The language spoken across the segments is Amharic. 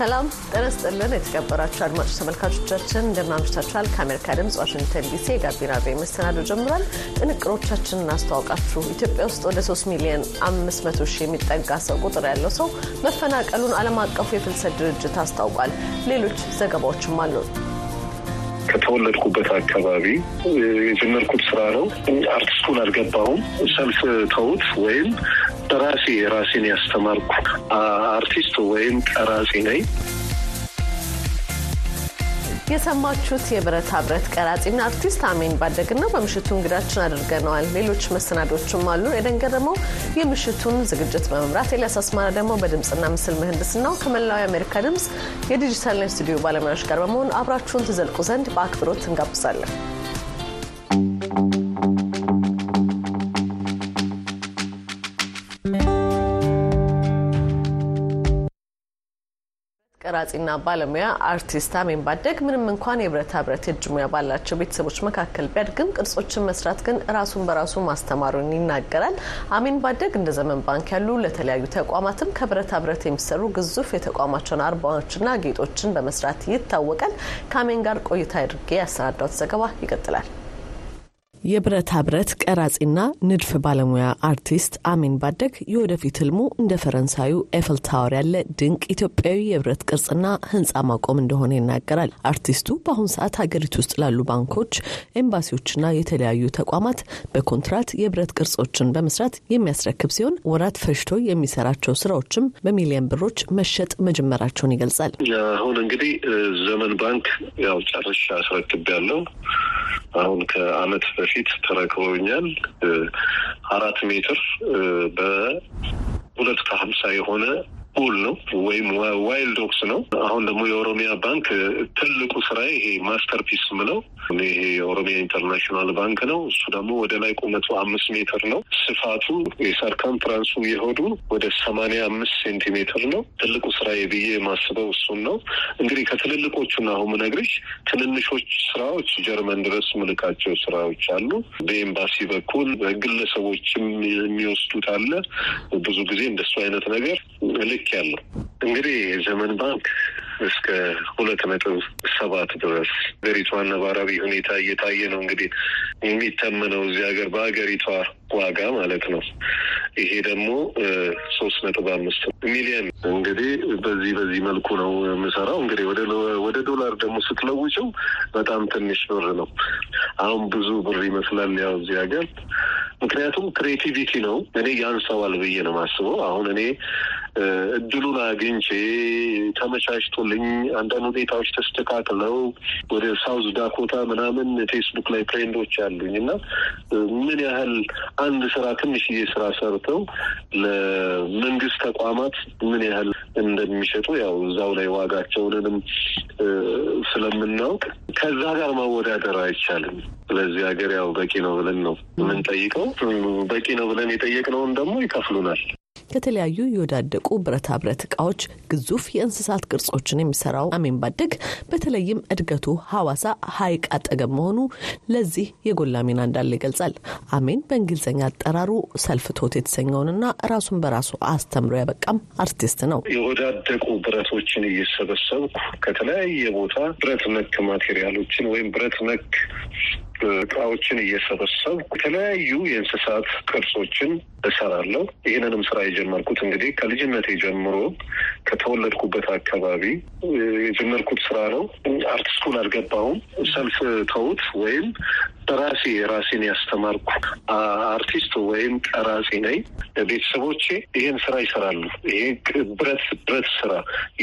ሰላም ጤና ይስጥልን። የተከበራችሁ አድማጮች ተመልካቾቻችን እንደምን? ከአሜሪካ ድምጽ ዋሽንግተን ዲሲ የጋቢና ቤ መሰናዶ ጀምሯል። ጥንቅሮቻችንን እናስተዋውቃችሁ። ኢትዮጵያ ውስጥ ወደ 3 ሚሊዮን 500 ሺህ የሚጠጋ ሰው ቁጥር ያለው ሰው መፈናቀሉን ዓለም አቀፉ የፍልሰት ድርጅት አስታውቋል። ሌሎች ዘገባዎችም አሉ። ከተወለድኩበት አካባቢ የጀመርኩት ስራ ነው። አርቲስቱን አልገባሁም። ሰልፍ ተውት ወይም ራሴ ራሴን ያስተማርኩ አርቲስት ወይም ቀራጺ ነኝ። የሰማችሁት የብረታ ብረት ቀራጺና አርቲስት አሜን ባደግና በምሽቱ እንግዳችን አድርገነዋል። ሌሎች መሰናዶችም አሉ። የደንገረመው የምሽቱን ዝግጅት በመምራት ኤልያስ አስማራ ደግሞ በድምፅና ምስል ምህንድስናው ከመላው የአሜሪካ ድምፅ የዲጂታልና ስቱዲዮ ባለሙያዎች ጋር በመሆን አብራችሁን ትዘልቁ ዘንድ በአክብሮት እንጋብዛለን። ቀራጺና ባለሙያ አርቲስት አሜን ባደግ ምንም እንኳን የብረታ ብረት የእጅ ሙያ ባላቸው ቤተሰቦች መካከል ቢያድግም ቅርጾችን መስራት ግን ራሱን በራሱ ማስተማሩን ይናገራል። አሜን ባደግ እንደ ዘመን ባንክ ያሉ ለተለያዩ ተቋማትም ከብረታ ብረት የሚሰሩ ግዙፍ የተቋማቸውን አርማዎችና ጌጦችን በመስራት ይታወቃል። ከአሜን ጋር ቆይታ አድርጌ ያሰናዳሁት ዘገባ ይቀጥላል። የብረታ ብረት ቀራጺና ንድፍ ባለሙያ አርቲስት አሜን ባደግ የወደፊት ህልሙ እንደ ፈረንሳዩ ኤፍል ታወር ያለ ድንቅ ኢትዮጵያዊ የብረት ቅርጽና ህንፃ ማቆም እንደሆነ ይናገራል። አርቲስቱ በአሁኑ ሰዓት ሀገሪቱ ውስጥ ላሉ ባንኮች፣ ኤምባሲዎችና የተለያዩ ተቋማት በኮንትራት የብረት ቅርጾችን በመስራት የሚያስረክብ ሲሆን ወራት ፈጅቶ የሚሰራቸው ስራዎችም በሚሊዮን ብሮች መሸጥ መጀመራቸውን ይገልጻል። አሁን እንግዲህ ዘመን ባንክ ያው ጨርሻ አስረክብ ያለው አሁን ከአመት በፊት ተረክበውኛል። አራት ሜትር በሁለት ከሀምሳ የሆነ ፑል ነው ወይም wild dogs ነው። አሁን ደግሞ የኦሮሚያ ባንክ ትልቁ ስራ ይሄ master ምለው ይሄ የኦሮሚያ ኢንተርናሽናል ባንክ ነው። እሱ ደግሞ ወደ ላይ ቁመቱ አምስት ሜትር ነው። ስፋቱ የ circumference ኡ የሆዱ ወደ ሰማንያ አምስት ሴንቲሜትር ነው። ትልቁ ስራ ብዬ የማስበው እሱን ነው። እንግዲህ ከትልልቆቹና አሁን ምነግርሽ ትንንሾች ስራዎች ጀርመን ድረስ ምልካቸው ስራዎች አሉ። በኤምባሲ በኩል ግለሰቦችም የሚወስዱት አለ። ብዙ ጊዜ እንደሱ አይነት ነገር ልክ ያለው እንግዲህ የዘመን ባንክ እስከ ሁለት ነጥብ ሰባት ድረስ ሀገሪቷ ነባራዊ ሁኔታ እየታየ ነው እንግዲህ የሚተመነው እዚህ ሀገር በሀገሪቷ ዋጋ ማለት ነው። ይሄ ደግሞ ሶስት ነጥብ አምስት ሚሊዮን እንግዲህ በዚህ በዚህ መልኩ ነው የምሰራው። እንግዲህ ወደ ዶላር ደግሞ ስትለውጭው በጣም ትንሽ ብር ነው። አሁን ብዙ ብር ይመስላል ያው እዚህ ሀገር ምክንያቱም creativity ነው። እኔ ያንሰዋል ብዬ ነው የማስበው። አሁን እኔ እድሉን አግኝቼ ተመቻችቶልኝ አንዳንድ ሁኔታዎች ተስተካክለው ወደ ሳውዝ ዳኮታ ምናምን ፌስቡክ ላይ friend ኦች አሉኝ እና ምን ያህል አንድ ስራ ትንሽዬ ስራ ሰርተው ለመንግስት ተቋማት ምን ያህል እንደሚሸጡ ያው እዛው ላይ ዋጋቸውንንም ስለምናውቅ ከዛ ጋር ማወዳደር አይቻልም። ስለዚህ ሀገር ያው በቂ ነው ብለን ነው የምንጠይቀው። በቂ ነው ብለን የጠየቅነውን ደግሞ ይከፍሉናል። ከተለያዩ የወዳደቁ ብረታ ብረት እቃዎች ግዙፍ የእንስሳት ቅርጾችን የሚሰራው አሜን ባደግ በተለይም እድገቱ ሐዋሳ ሐይቅ አጠገብ መሆኑ ለዚህ የጎላ ሚና እንዳለ ይገልጻል። አሜን በእንግሊዝኛ አጠራሩ self taught የተሰኘውንና ራሱን በራሱ አስተምሮ ያበቃም አርቲስት ነው። የወዳደቁ ብረቶችን እየሰበሰብኩ ከተለያየ ቦታ ብረት ነክ material ኦችን ወይም ብረት ነክ እቃዎችን እየሰበሰብኩ የተለያዩ የእንስሳት ቅርጾችን እሰራለሁ። ይህንንም ስራ የጀመርኩት እንግዲህ ከልጅነቴ ጀምሮ ከተወለድኩበት አካባቢ የጀመርኩት ስራ ነው። art school አልገባሁም። self ተውት ወይም ራሴ ራሴን ያስተማርኩ አርቲስት ወይም ቀራጺ ነኝ። ቤተሰቦቼ ይህን ስራ ይሰራሉ። ይሄ ብረት ብረት ስራ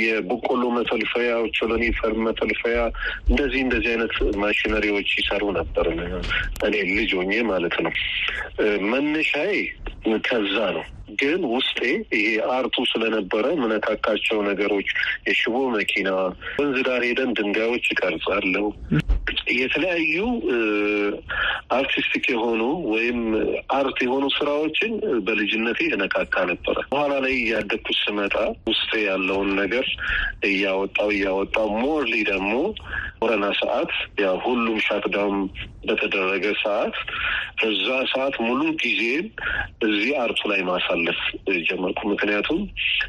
የበቆሎ መፈልፈያ፣ ኦቾሎኒ መፈልፈያ እንደዚህ እንደዚህ አይነት ማሽነሪዎች ይሰሩ ነበር። እኔ ልጅ ሆኜ ማለት ነው። መነሻዬ ከዛ ነው። ግን ውስጤ ይሄ art ኡ ስለነበረ ምነካካቸው ነገሮች የሽቦ መኪና፣ ወንዝ ዳር ሄደን ድንጋዮች እቀርጻለሁ። የተለያዩ artistic የሆኑ ወይም art የሆኑ ስራዎችን በልጅነቴ እነካካ ነበረ። በኋላ ላይ እያደግኩ ስመጣ ውስጤ ያለውን ነገር እያወጣው እያወጣው mostly ደግሞ ኮረና ሰዓት ያ ሁሉም shutdown በተደረገ ሰዓት እዛ ሰዓት ሙሉ ጊዜን እዚህ art ኡ ላይ ማሳለፍ ጀመርኩ። ምክንያቱም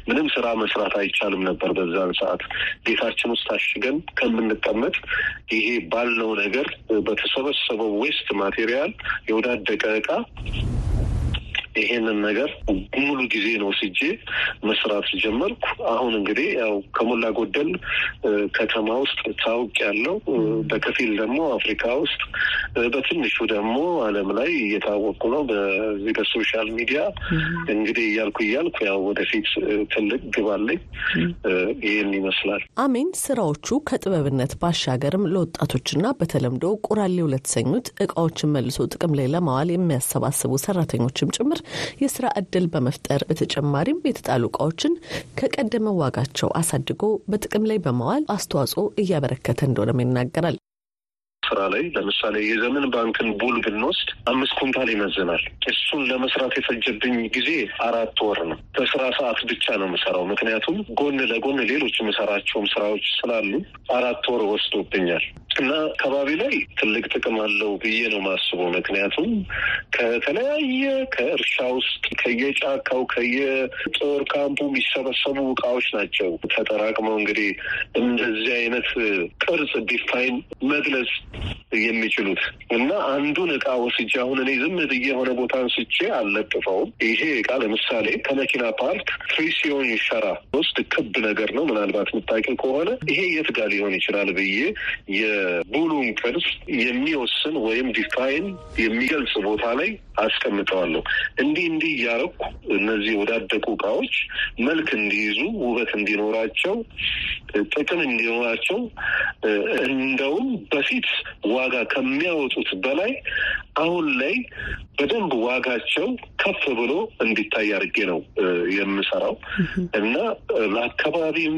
ምንም ስራ መስራት አይቻልም ነበር በዛን ሰዓት ቤታችን ውስጥ ታሽገን ከምንቀመጥ ይሄ ባልነው ነገር በተሰበሰበው waste material የወዳደቀ እቃ ይሄንን ነገር ሙሉ ጊዜ ወስጄ መስራት ጀመርኩ። አሁን እንግዲህ ያው ከሞላ ጎደል ከተማ ውስጥ ታውቅ ያለው በከፊል ደግሞ አፍሪካ ውስጥ በትንሹ ደግሞ ዓለም ላይ እየታወቁ ነው በዚህ በ social media እንግዲህ እያልኩ እያልኩ ያው ወደፊት ትልቅ ግብ አለኝ። ይህን ይመስላል። አሜን ስራዎቹ ከጥበብነት ባሻገርም ለወጣቶችና በተለምዶ ቁራሌው ለተሰኙት እቃዎችን መልሶ ጥቅም ላይ ለማዋል የሚያሰባስቡ ሰራተኞችም ጭምር የስራ እድል በመፍጠር በተጨማሪም የተጣሉ እቃዎችን ከቀደመ ዋጋቸው አሳድጎ በጥቅም ላይ በማዋል አስተዋጽኦ እያበረከተ እንደሆነም ይናገራል። ስራ ላይ ለምሳሌ የዘመን ባንክን ቡል ብንወስድ አምስት ኩንታል ይመዝናል። እሱን ለመስራት የፈጀብኝ ጊዜ አራት ወር ነው። በስራ ሰዓት ብቻ ነው የምሰራው። ምክንያቱም ጎን ለጎን ሌሎች የምሰራቸውም ስራዎች ስላሉ አራት ወር ወስዶብኛል እና አካባቢ ላይ ትልቅ ጥቅም አለው ብዬ ነው ማስበው። ምክንያቱም ከተለያየ ከእርሻ ውስጥ ከየጫካው ከየጦር ካምፑ የሚሰበሰቡ እቃዎች ናቸው ተጠራቅመው እንግዲህ እንደዚህ አይነት ቅርጽ define መግለጽ የሚችሉት እና አንዱን እቃ ወስጄ አሁን እኔ ዝም ብዬ የሆነ ቦታ አንስቼ አልለጥፈውም። ይሄ እቃ ለምሳሌ ከመኪና part ፍሪሲዮን ሸራ ውስጥ ክብ ነገር ነው። ምናልባት የምታውቂው ከሆነ ይሄ የት ጋር ሊሆን ይችላል ብዬ የቡሉን ቅርጽ የሚወስን ወይም define የሚገልጽ ቦታ ላይ አስቀምጠዋለሁ። እንዲህ እንዲህ እያረኩ እነዚህ ወዳደቁ እቃዎች መልክ እንዲይዙ፣ ውበት እንዲኖራቸው፣ ጥቅም እንዲኖራቸው እንደውም በፊት ዋጋ ከሚያወጡት በላይ አሁን ላይ በደንብ ዋጋቸው ከፍ ብሎ እንዲታይ አድርጌ ነው የምሰራው እና ለአካባቢም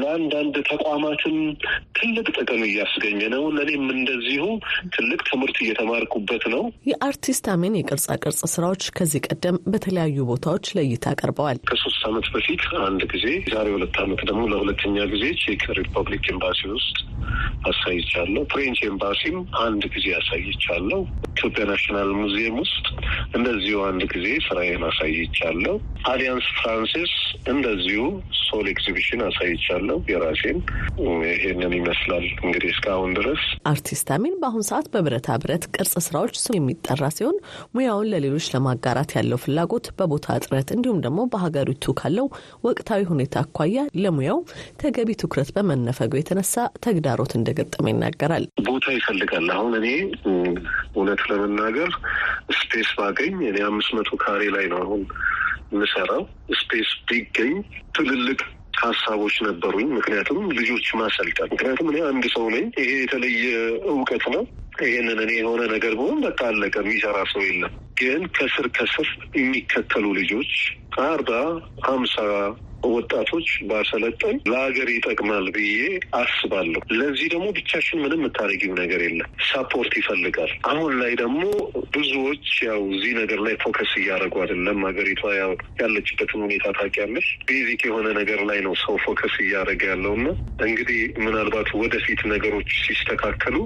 ለአንዳንድ ተቋማትም ትልቅ ጥቅም እያስገኘ ነው። ለእኔም እንደዚሁ ትልቅ ትምህርት እየተማርኩበት ነው። የአርቲስት አሜን የቅርጻ ቅርጽ ስራዎች ከዚህ ቀደም በተለያዩ ቦታዎች ለእይታ ቀርበዋል። ከሶስት ዓመት በፊት አንድ ጊዜ፣ ዛሬ ሁለት ዓመት ደግሞ ለሁለተኛ ጊዜ ቼክ ሪፐብሊክ ኤምባሲ ውስጥ አሳይቻለሁ። French ኤምባሲም አንድ ጊዜ አሳይቻለሁ። ኢትዮጵያ National Museum ውስጥ እንደዚሁ አንድ ጊዜ ስራዬን አሳይቻለሁ። አሊያንስ ፍራንሴስ እንደዚሁ solo exhibition አሳይቻለሁ የራሴን። ይሄንን ይመስላል እንግዲህ እስካሁን ድረስ። አርቲስት አሚን በአሁኑ ሰዓት በብረታ ብረት ቅርጽ ስራዎች ስሙ የሚጠራ ሲሆን ሙያውን ለሌሎች ለማጋራት ያለው ፍላጎት በቦታ እጥረት እንዲሁም ደግሞ በሀገሪቱ ካለው ወቅታዊ ሁኔታ አኳያ ለሙያው ተገቢ ትኩረት በመነፈጉ የተነሳ ተግዳሮት እንደገጠመ ይናገራል። ቦታ ይፈልጋል። አሁን እኔ እውነት ለመናገር space ባገኝ እኔ አምስት መቶ ካሬ ላይ ነው አሁን የምሰራው። space ቢገኝ ትልልቅ ሀሳቦች ነበሩኝ። ምክንያቱም ልጆች ማሰልጠን ምክንያቱም እኔ አንድ ሰው ነኝ። ይሄ የተለየ እውቀት ነው። ይህንን እኔ የሆነ ነገር ብሆን በቃ አለቀ፣ የሚሰራ ሰው የለም። ግን ከስር ከስር የሚከተሉ ልጆች አርባ ሀምሳ ወጣቶች ባሰለጠን ለሀገር ይጠቅማል ብዬ አስባለሁ። ለዚህ ደግሞ ብቻሽን ምንም የምታደርጊው ነገር የለም፣ support ይፈልጋል። አሁን ላይ ደግሞ ብዙዎች ያው እዚህ ነገር ላይ focus እያደረጉ አይደለም። ሀገሪቷ ያው ያለችበትን ሁኔታ ታውቂያለሽ። basic የሆነ ነገር ላይ ነው ሰው focus እያደረገ ያለውና እንግዲህ ምናልባት ወደፊት ነገሮች ሲስተካከሉ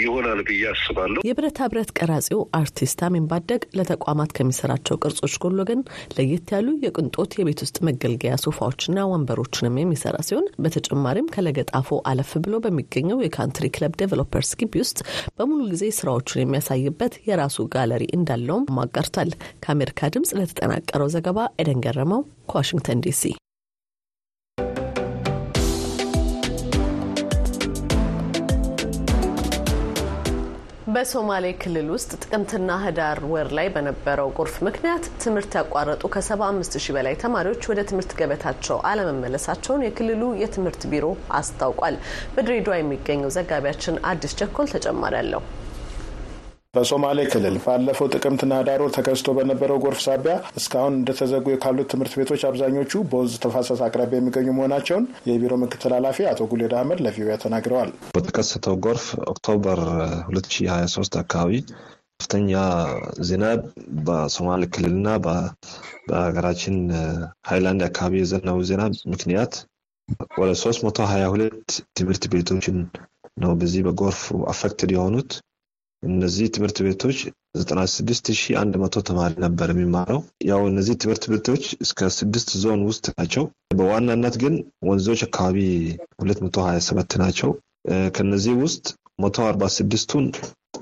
ይሆናል ብዬ አስባለሁ። የብረታ ብረት ቀራጺው አርቲስት አሚን ባደግ ለተቋማት ከሚሰራቸው ቅርጾች ጎን ለጎን ለየት ያሉ የቅንጦት የቤት ውስጥ መገልገያ ሶፋዎችና ወንበሮችንም የሚሰራ ሲሆን በተጨማሪም ከለገጣፎ አለፍ ብሎ በሚገኘው የካንትሪ ክለብ ዴቨሎፐርስ ግቢ ውስጥ በሙሉ ጊዜ ስራዎቹን የሚያሳይበት የራሱ ጋለሪ እንዳለውም ማጋርቷል። ከአሜሪካ ድምጽ ለተጠናቀረው ዘገባ ኤደን ገረመው ከዋሽንግተን ዲሲ። በሶማሌ ክልል ውስጥ ጥቅምትና ህዳር ወር ላይ በነበረው ጎርፍ ምክንያት ትምህርት ያቋረጡ ከ75 ሺህ በላይ ተማሪዎች ወደ ትምህርት ገበታቸው አለመመለሳቸውን የክልሉ የትምህርት ቢሮ አስታውቋል። በድሬዳዋ የሚገኘው ዘጋቢያችን አዲስ ቸኮል ተጨማሪ አለው። በሶማሌ ክልል ባለፈው ጥቅምትና ህዳር ወር ተከስቶ በነበረው ጎርፍ ሳቢያ እስካሁን እንደተዘጉ ካሉት ትምህርት ቤቶች አብዛኞቹ በወንዝ ተፋሰስ አቅራቢያ የሚገኙ መሆናቸውን የቢሮ ምክትል ኃላፊ አቶ ጉሌድ አህመድ ለቪኦኤ ተናግረዋል። በተከሰተው ጎርፍ October 2023 አካባቢ ከፍተኛ ዝናብ በሶማሌ ክልልና በሀገራችን ሃይላንድ አካባቢ የዘነበው ዝናብ ምክንያት ወደ 322 ትምህርት ቤቶችን ነው በዚህ በጎርፍ affected የሆኑት። እነዚህ ትምህርት ቤቶች ዘጠና ስድስት ሺህ አንድ መቶ ተማሪ ነበር የሚማረው። ያው እነዚህ ትምህርት ቤቶች እስከ ስድስት ዞን ውስጥ ናቸው። በዋናነት ግን ወንዞች አካባቢ ሁለት መቶ ሀያ ሰባት ናቸው። ከነዚህ ውስጥ መቶ አርባ ስድስቱን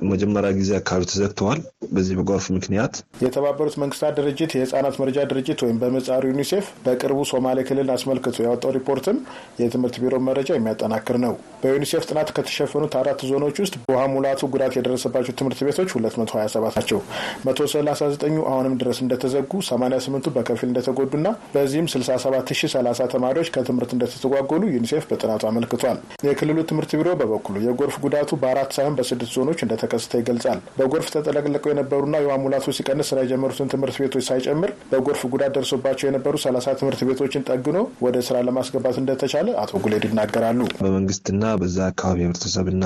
መጀመሪያ ጊዜ አካባቢ ተዘግተዋል። በዚህ በጎርፍ ምክንያት የተባበሩት መንግስታት ድርጅት የህጻናት መርጃ ድርጅት ወይም በምህጻሩ ዩኒሴፍ በቅርቡ ሶማሌ ክልልን አስመልክቶ ያወጣው ሪፖርትም የትምህርት ቢሮ መረጃ የሚያጠናክር ነው። በዩኒሴፍ ጥናት ከተሸፈኑት አራት ዞኖች ውስጥ በውሃ ሙላቱ ጉዳት የደረሰባቸው ትምህርት ቤቶች 227 ናቸው። 139ኙ አሁንም ድረስ እንደተዘጉ፣ 88ቱ በከፊል እንደተጎዱና በዚህም 67030 ተማሪዎች ከትምህርት እንደተተጓጎሉ ዩኒሴፍ በጥናቱ አመልክቷል። የክልሉ ትምህርት ቢሮ በበኩሉ የጎርፍ ጉዳቱ በአራት ሳይሆን በስድስት ዞኖች ተከስቶ ይገልጻል። በጎርፍ ተጠለቅልቀው የነበሩና የውሃ ሙላቱ ሲቀንስ ስራ የጀመሩትን ትምህርት ቤቶች ሳይጨምር በጎርፍ ጉዳት ደርሶባቸው የነበሩ ሰላሳ ትምህርት ቤቶችን ጠግኖ ወደ ስራ ለማስገባት እንደተቻለ አቶ ጉሌድ ይናገራሉ። በመንግስትና በዛ አካባቢ ህብረተሰብና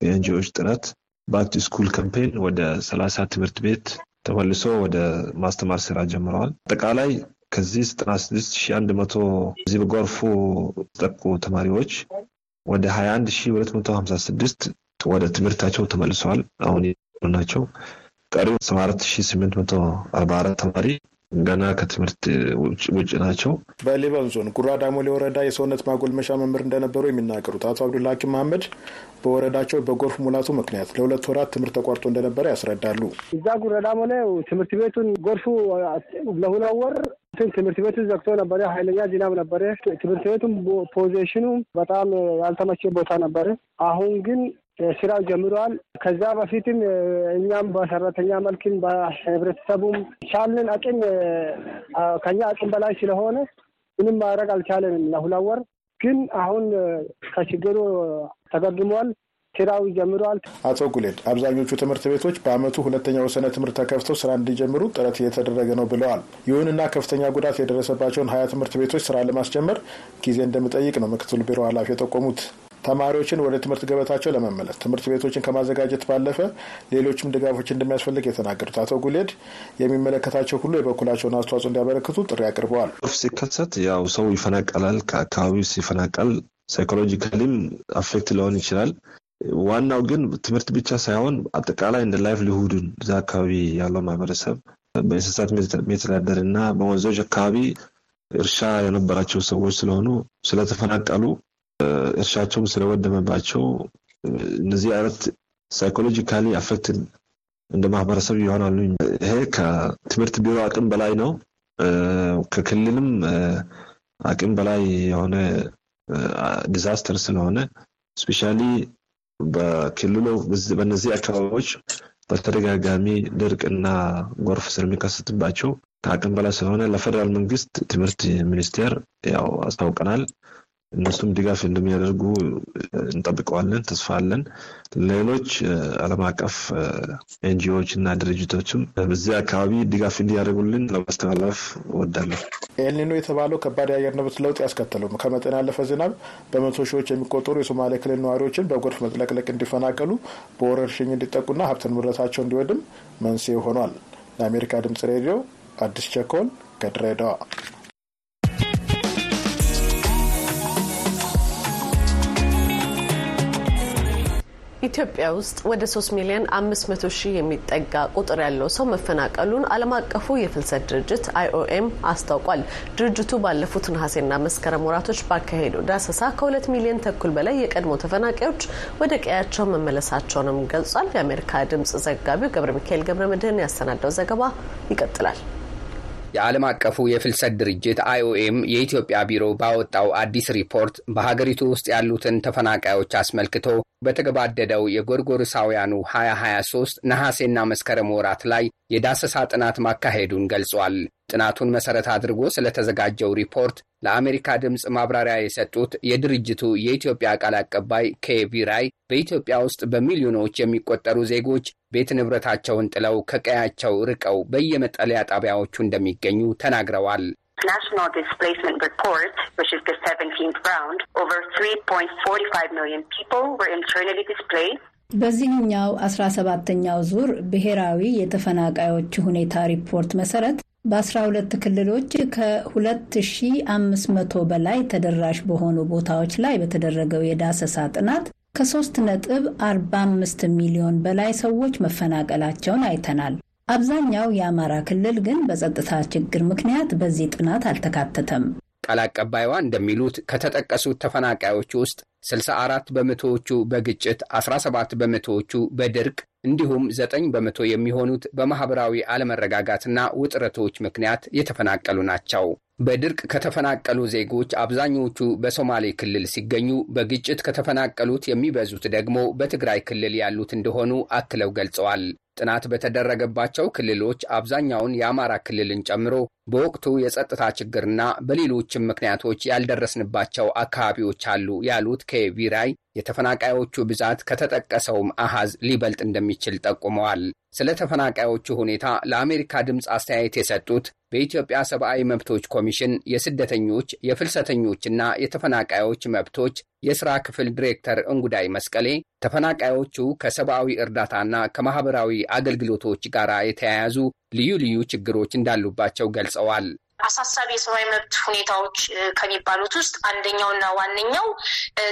የ NGO ዎች ጥረት back to school campaign ወደ ሰላሳ ትምህርት ቤት ተመልሶ ወደ ማስተማር ስራ ጀምረዋል። አጠቃላይ ከዚህ 96100 በዚህ በጎርፉ ተጠቁ ተማሪዎች ወደ 21256 ወደ ትምህርታቸው ተመልሰዋል። አሁን ናቸው። ቀሪው ሰባ አራት ሺህ ስምንት መቶ አርባ አራት ተማሪ ገና ከትምህርት ውጭ ናቸው። በሊበን ዞን ጉራ ዳሞሌ ወረዳ የሰውነት ማጎልመሻ መምህር እንደነበሩ የሚናገሩት አቶ አብዱላ ሀኪም መሀመድ በወረዳቸው በጎርፍ ሙላቱ ምክንያት ለሁለት ወራት ትምህርት ተቋርጦ እንደነበረ ያስረዳሉ። እዛ ጉራ ዳሞሌ ትምህርት ቤቱን ጎርፉ ለሁለት ወር ትምህርት ቤቱ ዘግቶ ነበረ። ኃይለኛ ዝናብ ነበረ። ትምህርት ቤቱም ፖዚሽኑ በጣም ያልተመቸ ቦታ ነበረ። አሁን ግን ስራው ጀምረዋል። ከዛ በፊትም እኛም በሰራተኛ መልክም በህብረተሰቡም ቻልን አቅም ከኛ አቅም በላይ ስለሆነ ምንም ማድረግ አልቻለንም ለሁለት ወር። ግን አሁን ከችግሩ ተገግሟል። ስራው ጀምረዋል። አቶ ጉሌድ አብዛኞቹ ትምህርት ቤቶች በአመቱ ሁለተኛ ወሰነ ትምህርት ተከፍተው ስራ እንዲጀምሩ ጥረት እየተደረገ ነው ብለዋል። ይሁንና ከፍተኛ ጉዳት የደረሰባቸውን ሀያ ትምህርት ቤቶች ስራ ለማስጀመር ጊዜ እንደሚጠይቅ ነው ምክትል ቢሮ ኃላፊ የጠቆሙት። ተማሪዎችን ወደ ትምህርት ገበታቸው ለመመለስ ትምህርት ቤቶችን ከማዘጋጀት ባለፈ ሌሎችም ድጋፎች እንደሚያስፈልግ የተናገሩት አቶ ጉሌድ የሚመለከታቸው ሁሉ የበኩላቸውን አስተዋጽኦ እንዲያበረክቱ ጥሪ አቅርበዋል። ሲከሰት ያው ሰው ይፈናቀላል። ከአካባቢው ሲፈናቀል psychologically ም affect ሊሆን ይችላል። ዋናው ግን ትምህርት ብቻ ሳይሆን አጠቃላይ እንደ livelihood ኡን እዛ አካባቢ ያለው ማህበረሰብ በእንስሳት የሚተዳደር እና በወንዞች አካባቢ እርሻ የነበራቸው ሰዎች ስለሆኑ ስለተፈናቀሉ እርሻቸውም ስለወደመባቸው እነዚህ አይነት psychologically affected እንደ ማህበረሰብ ይሆናሉ። ይሄ ከትምህርት ቢሮ አቅም በላይ ነው። ከክልልም አቅም በላይ የሆነ disaster ስለሆነ specially በክልሉ በእነዚህ አካባቢዎች በተደጋጋሚ ድርቅና ጎርፍ ስለሚከሰትባቸው ከአቅም በላይ ስለሆነ ለፌዴራል መንግስት ትምህርት ሚኒስቴር ያው አስታውቀናል። እነሱም ድጋፍ እንደሚያደርጉ እንጠብቀዋለን፣ ተስፋ አለን። ሌሎች ዓለም አቀፍ NGO ዎች እና ድርጅቶችም በዚህ አካባቢ ድጋፍ እንዲያደርጉልን ለማስተላለፍ እወዳለሁ። ኤልኒኖ የተባለው ከባድ የአየር ንብረት ለውጥ ያስከተለው ከመጠን ያለፈ ዝናብ በመቶ ሺዎች የሚቆጠሩ የሶማሌ ክልል ነዋሪዎችን በጎርፍ መጥለቅለቅ እንዲፈናቀሉ፣ በወረርሽኝ እንዲጠቁና ሀብት ንብረታቸው እንዲወድም መንስኤ ሆኗል። ለአሜሪካ ድምጽ ሬዲዮ አዲስ ቸኮል ከድሬዳዋ ኢትዮጵያ ውስጥ ወደ 3 ሚሊዮን 500 ሺህ የሚጠጋ ቁጥር ያለው ሰው መፈናቀሉን ዓለም አቀፉ የፍልሰት ድርጅት አይኦኤም አስታውቋል። ድርጅቱ ባለፉት ነሐሴና መስከረም ወራቶች ባካሄደው ዳሰሳ ከሁለት ሚሊዮን ተኩል በላይ የቀድሞ ተፈናቃዮች ወደ ቀያቸው መመለሳቸውንም ገልጿል። የአሜሪካ ድምጽ ዘጋቢው ገብረ ሚካኤል ገብረ መድህን ያሰናዳው ዘገባ ይቀጥላል። የዓለም አቀፉ የፍልሰት ድርጅት አይኦኤም የኢትዮጵያ ቢሮ ባወጣው አዲስ ሪፖርት በሀገሪቱ ውስጥ ያሉትን ተፈናቃዮች አስመልክቶ በተገባደደው የጎርጎርሳውያኑ 2023 ነሐሴና መስከረም ወራት ላይ የዳሰሳ ጥናት ማካሄዱን ገልጿል። ጥናቱን መሰረት አድርጎ ስለተዘጋጀው ሪፖርት ለአሜሪካ ድምፅ ማብራሪያ የሰጡት የድርጅቱ የኢትዮጵያ ቃል አቀባይ ከቪራይ በኢትዮጵያ ውስጥ በሚሊዮኖች የሚቆጠሩ ዜጎች ቤት ንብረታቸውን ጥለው ከቀያቸው ርቀው በየመጠለያ ጣቢያዎቹ እንደሚገኙ ተናግረዋል። National Displacement Report, which is the 17th round, over 3.45 million people were internally displaced. በዚህኛው 17ተኛው ዙር ብሔራዊ የተፈናቃዮች ሁኔታ ሪፖርት መሰረት በ12 ክልሎች ከ2500 በላይ ተደራሽ በሆኑ ቦታዎች ላይ በተደረገው የዳሰሳ ጥናት ከሶስት ነጥብ 45 ሚሊዮን በላይ ሰዎች መፈናቀላቸውን አይተናል። አብዛኛው የአማራ ክልል ግን በጸጥታ ችግር ምክንያት በዚህ ጥናት አልተካተተም። ቃል አቀባይዋ እንደሚሉት ከተጠቀሱት ተፈናቃዮች ውስጥ 64 በመቶዎቹ በግጭት፣ 17 በመቶዎቹ በድርቅ እንዲሁም 9 በመቶ የሚሆኑት በማኅበራዊ አለመረጋጋትና ውጥረቶች ምክንያት የተፈናቀሉ ናቸው። በድርቅ ከተፈናቀሉ ዜጎች አብዛኞቹ በሶማሌ ክልል ሲገኙ በግጭት ከተፈናቀሉት የሚበዙት ደግሞ በትግራይ ክልል ያሉት እንደሆኑ አክለው ገልጸዋል። ጥናት በተደረገባቸው ክልሎች አብዛኛውን የአማራ ክልልን ጨምሮ በወቅቱ የጸጥታ ችግርና በሌሎችም ምክንያቶች ያልደረስንባቸው አካባቢዎች አሉ ያሉት ከቪራይ የተፈናቃዮቹ ብዛት ከተጠቀሰውም አሃዝ ሊበልጥ እንደሚችል ጠቁመዋል። ስለ ተፈናቃዮቹ ሁኔታ ለአሜሪካ ድምፅ አስተያየት የሰጡት በኢትዮጵያ ሰብአዊ መብቶች ኮሚሽን የስደተኞች የፍልሰተኞችና የተፈናቃዮች መብቶች የሥራ ክፍል ዲሬክተር እንጉዳይ መስቀሌ ተፈናቃዮቹ ከሰብአዊ እርዳታና ከማኅበራዊ አገልግሎቶች ጋር የተያያዙ ልዩ ልዩ ችግሮች እንዳሉባቸው ገልጸዋል። አሳሳቢ የሰብአዊ መብት ሁኔታዎች ከሚባሉት ውስጥ አንደኛውና ዋነኛው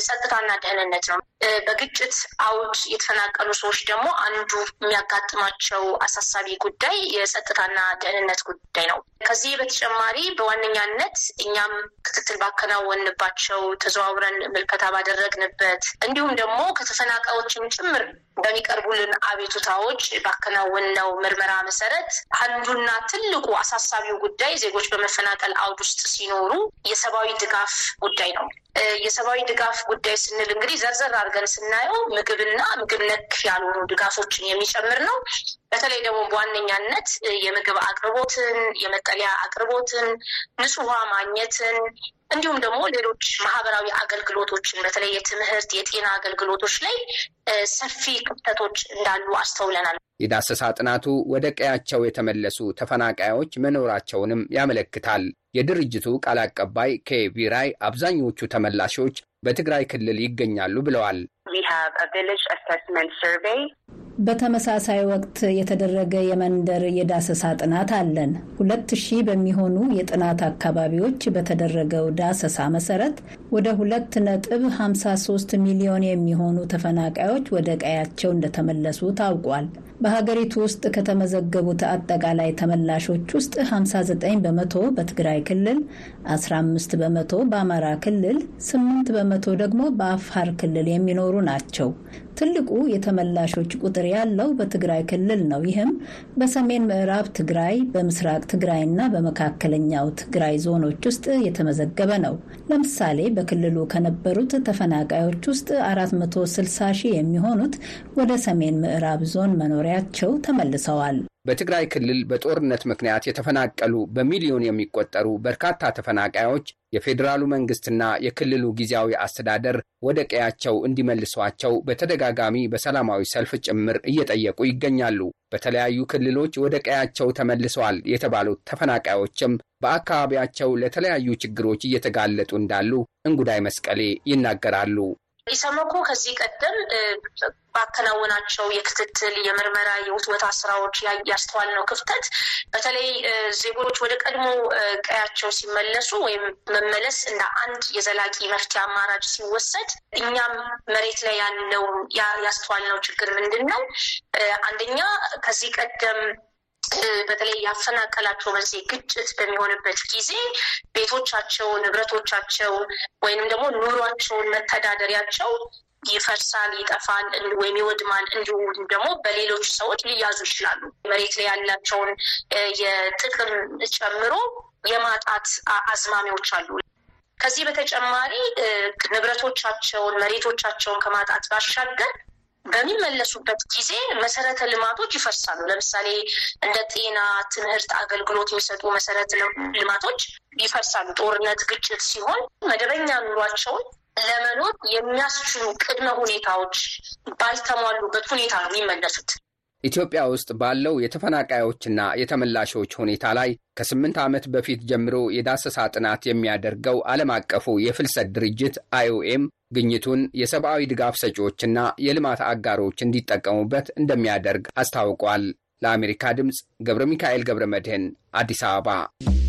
ጸጥታና ደህንነት ነው። በግጭት አውድ የተፈናቀሉ ሰዎች ደግሞ አንዱ የሚያጋጥማቸው አሳሳቢ ጉዳይ የጸጥታና ደህንነት ጉዳይ ነው። ከዚህ በተጨማሪ በዋነኛነት እኛም ክትትል ባከናወንባቸው ተዘዋውረን ምልከታ ባደረግንበት እንዲሁም ደግሞ ከተፈናቃዮችን ጭምር በሚቀርቡልን አቤቱታዎች ባከናወንነው ምርመራ መሰረት አንዱና ትልቁ አሳሳቢው ጉዳይ ዜጎች በመፈናቀል አውድ ውስጥ ሲኖሩ የሰብአዊ ድጋፍ ጉዳይ ነው። የሰብአዊ ድጋፍ ጉዳይ ስንል እንግዲህ ዘርዘር አድርገን ስናየው ምግብና ምግብ ነክ ያልሆኑ ድጋፎችን የሚጨምር ነው። በተለይ ደግሞ በዋነኛነት የምግብ አቅርቦትን፣ የመጠለያ አቅርቦትን፣ ንጹህ ውሃ ማግኘትን እንዲሁም ደግሞ ሌሎች ማህበራዊ አገልግሎቶችን በተለይ የትምህርት፣ የጤና አገልግሎቶች ላይ ሰፊ ክፍተቶች እንዳሉ አስተውለናል። የዳሰሳ ጥናቱ ወደ ቀያቸው የተመለሱ ተፈናቃዮች መኖራቸውንም ያመለክታል። የድርጅቱ ቃል አቀባይ ከቪራይ አብዛኞቹ ተመላሾች በትግራይ ክልል ይገኛሉ ብለዋል። በተመሳሳይ ወቅት የተደረገ የመንደር የዳሰሳ ጥናት አለን። ሁለት ሺህ በሚሆኑ የጥናት አካባቢዎች በተደረገው ዳሰሳ መሰረት ወደ ሁለት ነጥብ 53 ሚሊዮን የሚሆኑ ተፈናቃዮች ወደ ቀያቸው እንደተመለሱ ታውቋል። በሀገሪቱ ውስጥ ከተመዘገቡት አጠቃላይ ተመላሾች ውስጥ 59 በመቶ በትግራይ ክልል፣ 15 በመቶ በአማራ ክልል፣ 8 በመቶ ደግሞ በአፋር ክልል የሚኖሩ ናቸው። ትልቁ የተመላሾች ቁጥር ያለው በትግራይ ክልል ነው። ይህም በሰሜን ምዕራብ ትግራይ፣ በምስራቅ ትግራይና በመካከለኛው ትግራይ ዞኖች ውስጥ የተመዘገበ ነው። ለምሳሌ በክልሉ ከነበሩት ተፈናቃዮች ውስጥ 460 ሺህ የሚሆኑት ወደ ሰሜን ምዕራብ ዞን መኖሪያቸው ተመልሰዋል። በትግራይ ክልል በጦርነት ምክንያት የተፈናቀሉ በሚሊዮን የሚቆጠሩ በርካታ ተፈናቃዮች የፌዴራሉ መንግስትና የክልሉ ጊዜያዊ አስተዳደር ወደ ቀያቸው እንዲመልሷቸው በተደጋጋሚ በሰላማዊ ሰልፍ ጭምር እየጠየቁ ይገኛሉ። በተለያዩ ክልሎች ወደ ቀያቸው ተመልሰዋል የተባሉት ተፈናቃዮችም በአካባቢያቸው ለተለያዩ ችግሮች እየተጋለጡ እንዳሉ እንጉዳይ መስቀሌ ይናገራሉ። ኢሰመኮ ከዚህ ቀደም ባከናወናቸው የክትትል፣ የምርመራ፣ የውትወታ ስራዎች ያስተዋልነው ክፍተት በተለይ ዜጎች ወደ ቀድሞ ቀያቸው ሲመለሱ ወይም መመለስ እንደ አንድ የዘላቂ መፍትሄ አማራጭ ሲወሰድ እኛም መሬት ላይ ያለው ያስተዋልነው ችግር ምንድን ነው? አንደኛ ከዚህ ቀደም በተለይ ያፈናቀላቸው መንስኤ ግጭት በሚሆንበት ጊዜ ቤቶቻቸው፣ ንብረቶቻቸው ወይንም ደግሞ ኑሯቸውን መተዳደሪያቸው ይፈርሳል፣ ይጠፋል ወይም ይወድማል። እንዲሁም ደግሞ በሌሎች ሰዎች ሊያዙ ይችላሉ። መሬት ላይ ያላቸውን የጥቅም ጨምሮ የማጣት አዝማሚያዎች አሉ። ከዚህ በተጨማሪ ንብረቶቻቸውን፣ መሬቶቻቸውን ከማጣት ባሻገር በሚመለሱበት ጊዜ መሰረተ ልማቶች ይፈርሳሉ። ለምሳሌ እንደ ጤና፣ ትምህርት አገልግሎት የሚሰጡ መሰረተ ልማቶች ይፈርሳሉ። ጦርነት፣ ግጭት ሲሆን መደበኛ ኑሯቸውን ለመኖር የሚያስችሉ ቅድመ ሁኔታዎች ባልተሟሉበት ሁኔታ ነው የሚመለሱት። ኢትዮጵያ ውስጥ ባለው የተፈናቃዮችና የተመላሾች ሁኔታ ላይ ከስምንት ዓመት በፊት ጀምሮ የዳሰሳ ጥናት የሚያደርገው ዓለም አቀፉ የፍልሰት ድርጅት አይኦኤም ግኝቱን የሰብአዊ ድጋፍ ሰጪዎችና የልማት አጋሮች እንዲጠቀሙበት እንደሚያደርግ አስታውቋል። ለአሜሪካ ድምፅ ገብረ ሚካኤል ገብረ መድህን አዲስ አበባ።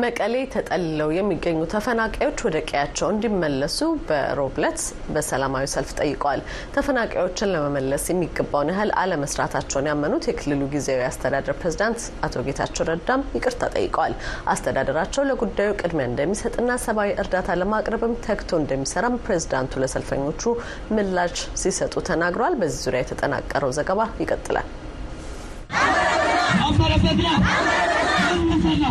መቀሌ ተጠልለው የሚገኙ ተፈናቃዮች ወደ ቀያቸው እንዲመለሱ በሮብ ዕለት በሰላማዊ ሰልፍ ጠይቀዋል። ተፈናቃዮችን ለመመለስ የሚገባውን ያህል አለመስራታቸውን ያመኑት የክልሉ ጊዜያዊ አስተዳደር ፕሬዝዳንት አቶ ጌታቸው ረዳም ይቅርታ ጠይቀዋል። አስተዳደራቸው ለጉዳዩ ቅድሚያ እንደሚሰጥና ሰብአዊ እርዳታ ለማቅረብም ተግቶ እንደሚሰራም ፕሬዝዳንቱ ለሰልፈኞቹ ምላሽ ሲሰጡ ተናግረዋል። በዚህ ዙሪያ የተጠናቀረው ዘገባ ይቀጥላል። عمر بدنا عمر بدنا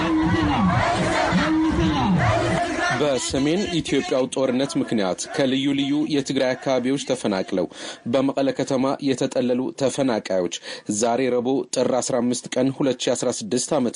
عمر بدنا በሰሜን ኢትዮጵያው ጦርነት ምክንያት ከልዩ ልዩ የትግራይ አካባቢዎች ተፈናቅለው በመቀለ ከተማ የተጠለሉ ተፈናቃዮች ዛሬ ረቡዕ ጥር 15 ቀን 2016 ዓ ም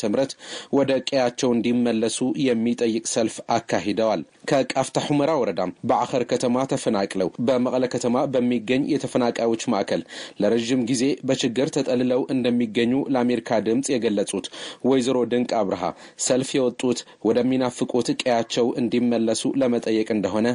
ወደ ቀያቸው እንዲመለሱ የሚጠይቅ ሰልፍ አካሂደዋል። ከቃፍታ ሁመራ ወረዳም በአኸር ከተማ ተፈናቅለው በመቀለ ከተማ በሚገኝ የተፈናቃዮች ማዕከል ለረዥም ጊዜ በችግር ተጠልለው እንደሚገኙ ለአሜሪካ ድምፅ የገለጹት ወይዘሮ ድንቅ አብርሃ ሰልፍ የወጡት ወደሚናፍቁት ቀያቸው እንዲመለሱ ለመጠየቅ እንደሆነ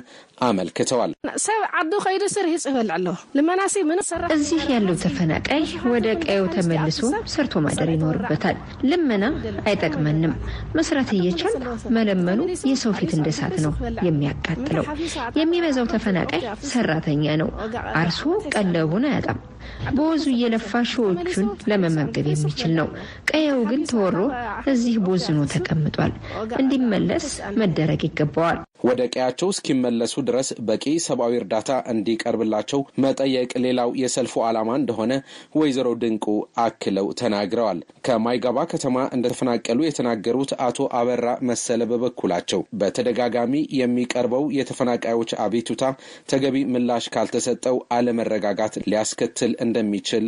አመልክተዋል። ሰብ ዓዱ ከይዱ ስር ይጽፈል ኣሎ ልመናሲ ምን ሰራ እዚህ ያለው ተፈናቃይ ወደ ቀየው ተመልሶ ሰርቶ ማደር ይኖርበታል። ልመና አይጠቅመንም። መስራት እየቻል መለመኑ የሰው ፊት እንደ እሳት ነው የሚያቃጥለው። የሚበዛው ተፈናቃይ ሰራተኛ ነው። አርሶ ቀለቡን አያጣም። በወዙ እየለፋ ሺዎቹን ለመመገብ የሚችል ነው። ቀየው ግን ተወሮ እዚህ ቦዝኖ ተቀምጧል። እንዲመለስ መደረግ ይገባዋል። ወደ ቀያቸው እስኪመለሱ ድረስ በቂ ሰብአዊ እርዳታ እንዲቀርብላቸው መጠየቅ ሌላው የሰልፉ ዓላማ እንደሆነ ወይዘሮ ድንቁ አክለው ተናግረዋል። ከማይጋባ ከተማ እንደተፈናቀሉ የተናገሩት አቶ አበራ መሰለ በበኩላቸው በተደጋጋሚ የሚቀርበው የተፈናቃዮች አቤቱታ ተገቢ ምላሽ ካልተሰጠው አለመረጋጋት ሊያስከትል እንደሚችል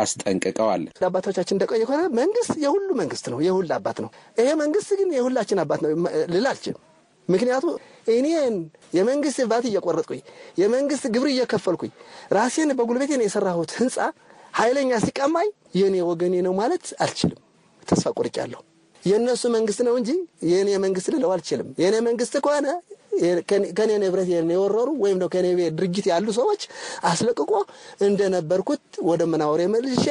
አስጠንቅቀዋል። አባቶቻችን እንደቆየ ከሆነ መንግስት የሁሉ መንግስት ነው፣ የሁሉ አባት ነው። ይሄ መንግስት ግን የሁላችን አባት ነው ልል አልችልም። ምክንያቱ እኔን የመንግስት ባት እየቆረጥኩኝ የመንግስት ግብር እየከፈልኩኝ ራሴን በጉልበቴን የሰራሁት ህንፃ ኃይለኛ ሲቀማኝ የእኔ ወገኔ ነው ማለት አልችልም። ተስፋ ቆርጫለሁ። የእነሱ መንግስት ነው እንጂ የእኔ መንግስት ልለው አልችልም። የእኔ መንግስት ከሆነ ከኔ ንብረት የወረሩ ወይም ነው ከኔ ድርጅት ያሉ ሰዎች አስለቅቆ እንደነበርኩት ወደ መናወሬ መልሼ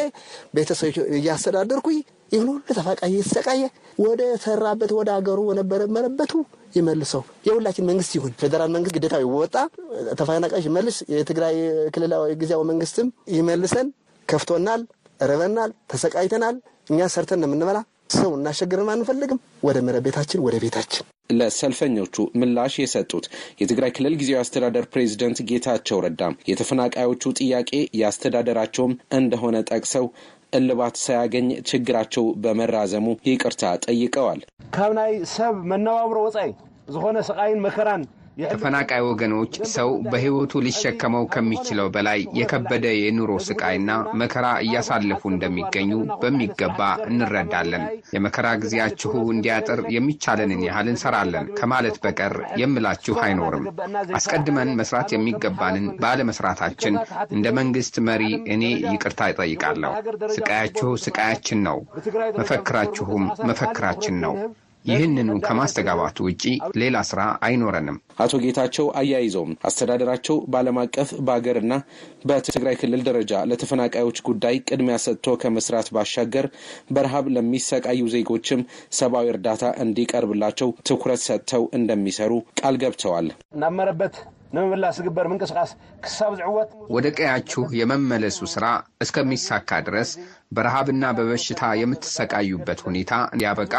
ቤተሰቦች እያስተዳደርኩኝ ይህን ሁሉ ተፋቃይ የተሰቃየ ወደ ሰራበት ወደ ሀገሩ ወነበረመረበቱ ይመልሰው። የሁላችን መንግስት ይሁን። ፌዴራል መንግስት ግዴታ ይወጣ፣ ተፈናቃዮች ይመልስ። የትግራይ ክልላዊ ጊዜያዊ መንግስትም ይመልሰን። ከፍቶናል፣ ረበናል፣ ተሰቃይተናል። እኛ ሰርተን ነው የምንበላ። ሰው እናሸግርም አንፈልግም። ወደ መረ ቤታችን ወደ ቤታችን ለሰልፈኞቹ ምላሽ የሰጡት የትግራይ ክልል ጊዜያዊ አስተዳደር ፕሬዚደንት ጌታቸው ረዳም የተፈናቃዮቹ ጥያቄ ያስተዳደራቸውም እንደሆነ ጠቅሰው እልባት ሳያገኝ ችግራቸው በመራዘሙ ይቅርታ ጠይቀዋል። ካብ ናይ ሰብ መነባብሮ ወፃኢ ዝኾነ ስቃይን መከራን ተፈናቃይ ወገኖች ሰው በሕይወቱ ሊሸከመው ከሚችለው በላይ የከበደ የኑሮ ስቃይና መከራ እያሳለፉ እንደሚገኙ በሚገባ እንረዳለን። የመከራ ጊዜያችሁ እንዲያጥር የሚቻለንን ያህል እንሰራለን ከማለት በቀር የምላችሁ አይኖርም። አስቀድመን መስራት የሚገባንን ባለመስራታችን እንደ መንግስት መሪ እኔ ይቅርታ እጠይቃለሁ። ስቃያችሁ ስቃያችን ነው፣ መፈክራችሁም መፈክራችን ነው። ይህንኑ ከማስተጋባቱ ውጪ ሌላ ስራ አይኖረንም። አቶ ጌታቸው አያይዘውም አስተዳደራቸው በዓለም አቀፍ በሀገርና በትግራይ ክልል ደረጃ ለተፈናቃዮች ጉዳይ ቅድሚያ ሰጥቶ ከመስራት ባሻገር በረሃብ ለሚሰቃዩ ዜጎችም ሰብአዊ እርዳታ እንዲቀርብላቸው ትኩረት ሰጥተው እንደሚሰሩ ቃል ገብተዋል። ናመረበት ንምምላስ ዝግበር ምንቅስቃስ ክሳብ ዝዕወት ወደ ቀያችሁ የመመለሱ ስራ እስከሚሳካ ድረስ በረሃብና በበሽታ የምትሰቃዩበት ሁኔታ እንዲያበቃ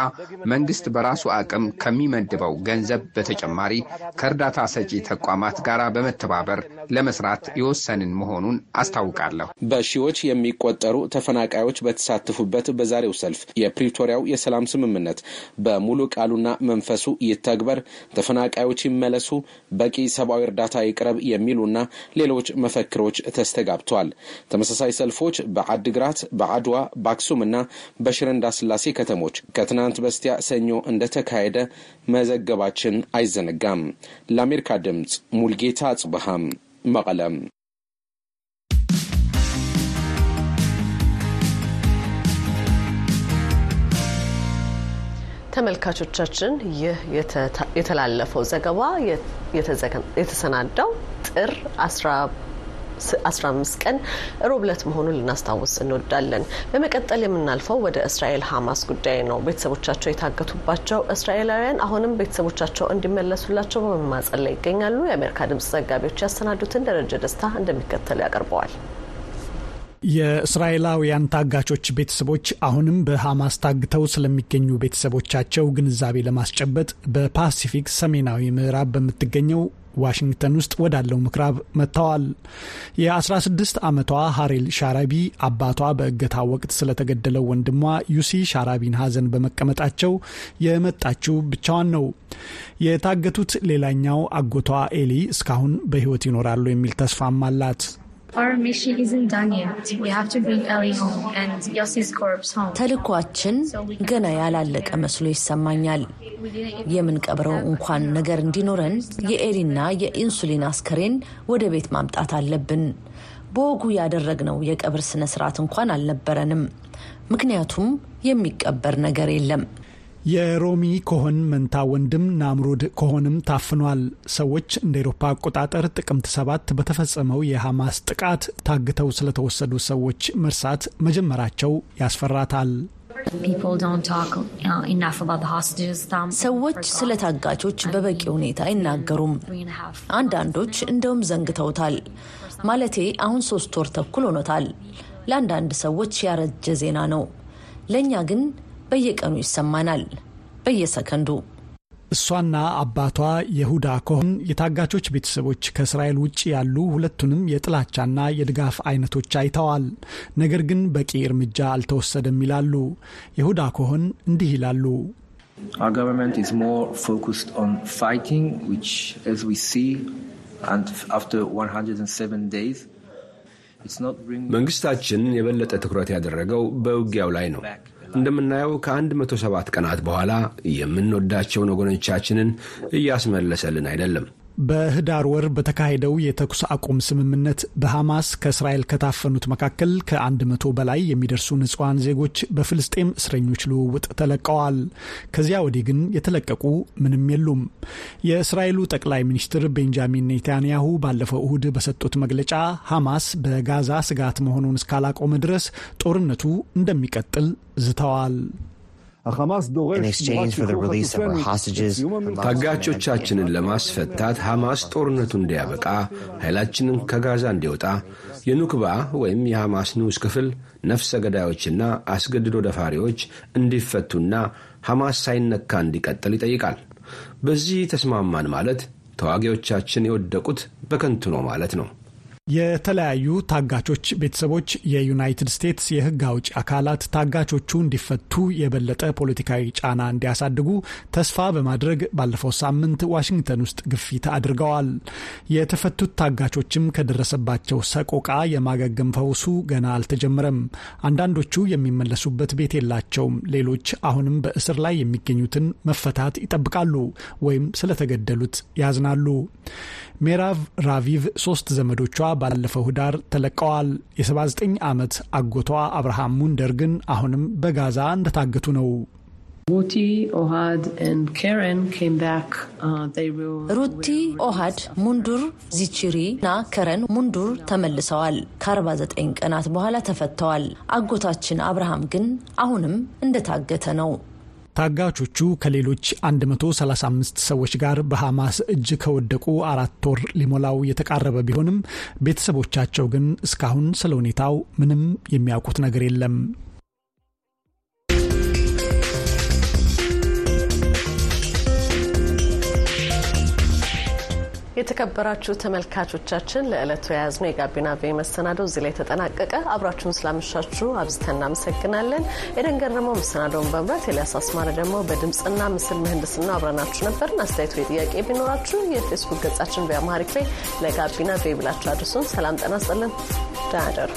መንግስት በራሱ አቅም ከሚመድበው ገንዘብ በተጨማሪ ከእርዳታ ሰጪ ተቋማት ጋር በመተባበር ለመስራት የወሰንን መሆኑን አስታውቃለሁ። በሺዎች የሚቆጠሩ ተፈናቃዮች በተሳተፉበት በዛሬው ሰልፍ የፕሪቶሪያው የሰላም ስምምነት በሙሉ ቃሉና መንፈሱ ይተግበር፣ ተፈናቃዮች ይመለሱ፣ በቂ ሰብአዊ እርዳታ ይቅረብ የሚሉና ሌሎች መፈክሮች ተስተጋብተዋል። ተመሳሳይ ሰልፎች በአድግራት በአድዋ በአክሱም እና በሽረ እንዳስላሴ ከተሞች ከትናንት በስቲያ ሰኞ እንደተካሄደ መዘገባችን አይዘነጋም። ለአሜሪካ ድምፅ ሙልጌታ አጽብሃም መቀለም። ተመልካቾቻችን ይህ የተላለፈው ዘገባ የተሰናዳው ጥር 15 ቀን ሮብ ዕለት መሆኑን ልናስታውስ እንወዳለን። በመቀጠል የምናልፈው ወደ እስራኤል ሀማስ ጉዳይ ነው። ቤተሰቦቻቸው የታገቱባቸው እስራኤላውያን አሁንም ቤተሰቦቻቸው እንዲመለሱላቸው በመማጸን ላይ ይገኛሉ። የአሜሪካ ድምጽ ዘጋቢዎች ያሰናዱትን ደረጀ ደስታ እንደሚከተሉ ያቀርበዋል። የእስራኤላውያን ታጋቾች ቤተሰቦች አሁንም በሐማስ ታግተው ስለሚገኙ ቤተሰቦቻቸው ግንዛቤ ለማስጨበጥ በፓሲፊክ ሰሜናዊ ምዕራብ በምትገኘው ዋሽንግተን ውስጥ ወዳለው ምኩራብ መጥተዋል። የ16 ዓመቷ ሀሬል ሻራቢ አባቷ በእገታ ወቅት ስለተገደለው ወንድሟ ዩሲ ሻራቢን ሐዘን በመቀመጣቸው የመጣችው ብቻዋን ነው። የታገቱት ሌላኛው አጎቷ ኤሊ እስካሁን በሕይወት ይኖራሉ የሚል ተስፋም አላት። ተልኳችን ገና ያላለቀ መስሎ ይሰማኛል። የምንቀብረው እንኳን ነገር እንዲኖረን የኤሊና የኢንሱሊን አስከሬን ወደ ቤት ማምጣት አለብን። በወጉ ያደረግነው የቀብር ስነ ስርዓት እንኳን አልነበረንም፣ ምክንያቱም የሚቀበር ነገር የለም። የሮሚ ኮሆን መንታ ወንድም ናምሩድ ኮሆንም ታፍኗል። ሰዎች እንደ ኤሮፓ አቆጣጠር ጥቅምት ሰባት በተፈጸመው የሐማስ ጥቃት ታግተው ስለተወሰዱ ሰዎች መርሳት መጀመራቸው ያስፈራታል። ሰዎች ስለ ታጋቾች በበቂ ሁኔታ አይናገሩም። አንዳንዶች እንደውም ዘንግተውታል። ማለቴ አሁን ሶስት ወር ተኩል ሆኖታል። ለአንዳንድ ሰዎች ያረጀ ዜና ነው። ለእኛ ግን በየቀኑ ይሰማናል፣ በየሰከንዱ። እሷና አባቷ የሁዳ ኮሆን የታጋቾች ቤተሰቦች ከእስራኤል ውጭ ያሉ ሁለቱንም የጥላቻና የድጋፍ አይነቶች አይተዋል። ነገር ግን በቂ እርምጃ አልተወሰደም ይላሉ። የሁዳ ኮሆን እንዲህ ይላሉ። መንግስታችን የበለጠ ትኩረት ያደረገው በውጊያው ላይ ነው። እንደምናየው ከ107 ቀናት በኋላ የምንወዳቸውን ወገኖቻችንን እያስመለሰልን አይደለም። በህዳር ወር በተካሄደው የተኩስ አቁም ስምምነት በሐማስ ከእስራኤል ከታፈኑት መካከል ከአንድ መቶ በላይ የሚደርሱ ንጹሐን ዜጎች በፍልስጤም እስረኞች ልውውጥ ተለቀዋል። ከዚያ ወዲህ ግን የተለቀቁ ምንም የሉም። የእስራኤሉ ጠቅላይ ሚኒስትር ቤንጃሚን ኔታንያሁ ባለፈው እሁድ በሰጡት መግለጫ ሐማስ በጋዛ ስጋት መሆኑን እስካላቆመ ድረስ ጦርነቱ እንደሚቀጥል ዝተዋል። ታጋቾቻችንን ለማስፈታት ሐማስ ጦርነቱ እንዲያበቃ ኃይላችንን ከጋዛ እንዲወጣ የኑክባ ወይም የሐማስ ንዑስ ክፍል ነፍሰ ገዳዮችና አስገድዶ ደፋሪዎች እንዲፈቱና ሐማስ ሳይነካ እንዲቀጥል ይጠይቃል። በዚህ ተስማማን ማለት ተዋጊዎቻችን የወደቁት በከንቱ ነው ማለት ነው። የተለያዩ ታጋቾች ቤተሰቦች የዩናይትድ ስቴትስ የሕግ አውጪ አካላት ታጋቾቹ እንዲፈቱ የበለጠ ፖለቲካዊ ጫና እንዲያሳድጉ ተስፋ በማድረግ ባለፈው ሳምንት ዋሽንግተን ውስጥ ግፊት አድርገዋል። የተፈቱት ታጋቾችም ከደረሰባቸው ሰቆቃ የማገገም ፈውሱ ገና አልተጀመረም። አንዳንዶቹ የሚመለሱበት ቤት የላቸውም። ሌሎች አሁንም በእስር ላይ የሚገኙትን መፈታት ይጠብቃሉ ወይም ስለተገደሉት ያዝናሉ። ሜራቭ ራቪቭ ሶስት ዘመዶቿ ባለፈው ህዳር ተለቀዋል። የ79 ዓመት አጎቷ አብርሃም ሙንደር ግን አሁንም በጋዛ እንደታገቱ ነው። ሩቲ ኦሃድ ሙንዱር ዚቺሪ እና ከረን ሙንዱር ተመልሰዋል። ከ49 ቀናት በኋላ ተፈተዋል። አጎታችን አብርሃም ግን አሁንም እንደታገተ ነው። ታጋቾቹ ከሌሎች 135 ሰዎች ጋር በሐማስ እጅ ከወደቁ አራት ወር ሊሞላው የተቃረበ ቢሆንም ቤተሰቦቻቸው ግን እስካሁን ስለ ሁኔታው ምንም የሚያውቁት ነገር የለም። የተከበራችሁ ተመልካቾቻችን ለዕለቱ የያዝነው የጋቢና ቬ መሰናዶ እዚህ ላይ ተጠናቀቀ። አብራችሁን ስላመሻችሁ አብዝተን እናመሰግናለን። ኤደን ገረመው መሰናዶውን በመምራት ኤልያስ አስማረ ደግሞ በድምፅና ምስል ምህንድስና አብረናችሁ ነበርን። አስተያየት ወይ ጥያቄ ቢኖራችሁ የፌስቡክ ገጻችን በአማሪክ ላይ ለጋቢና ቬ ብላችሁ አድርሱን። ሰላም ደህና እደሩ።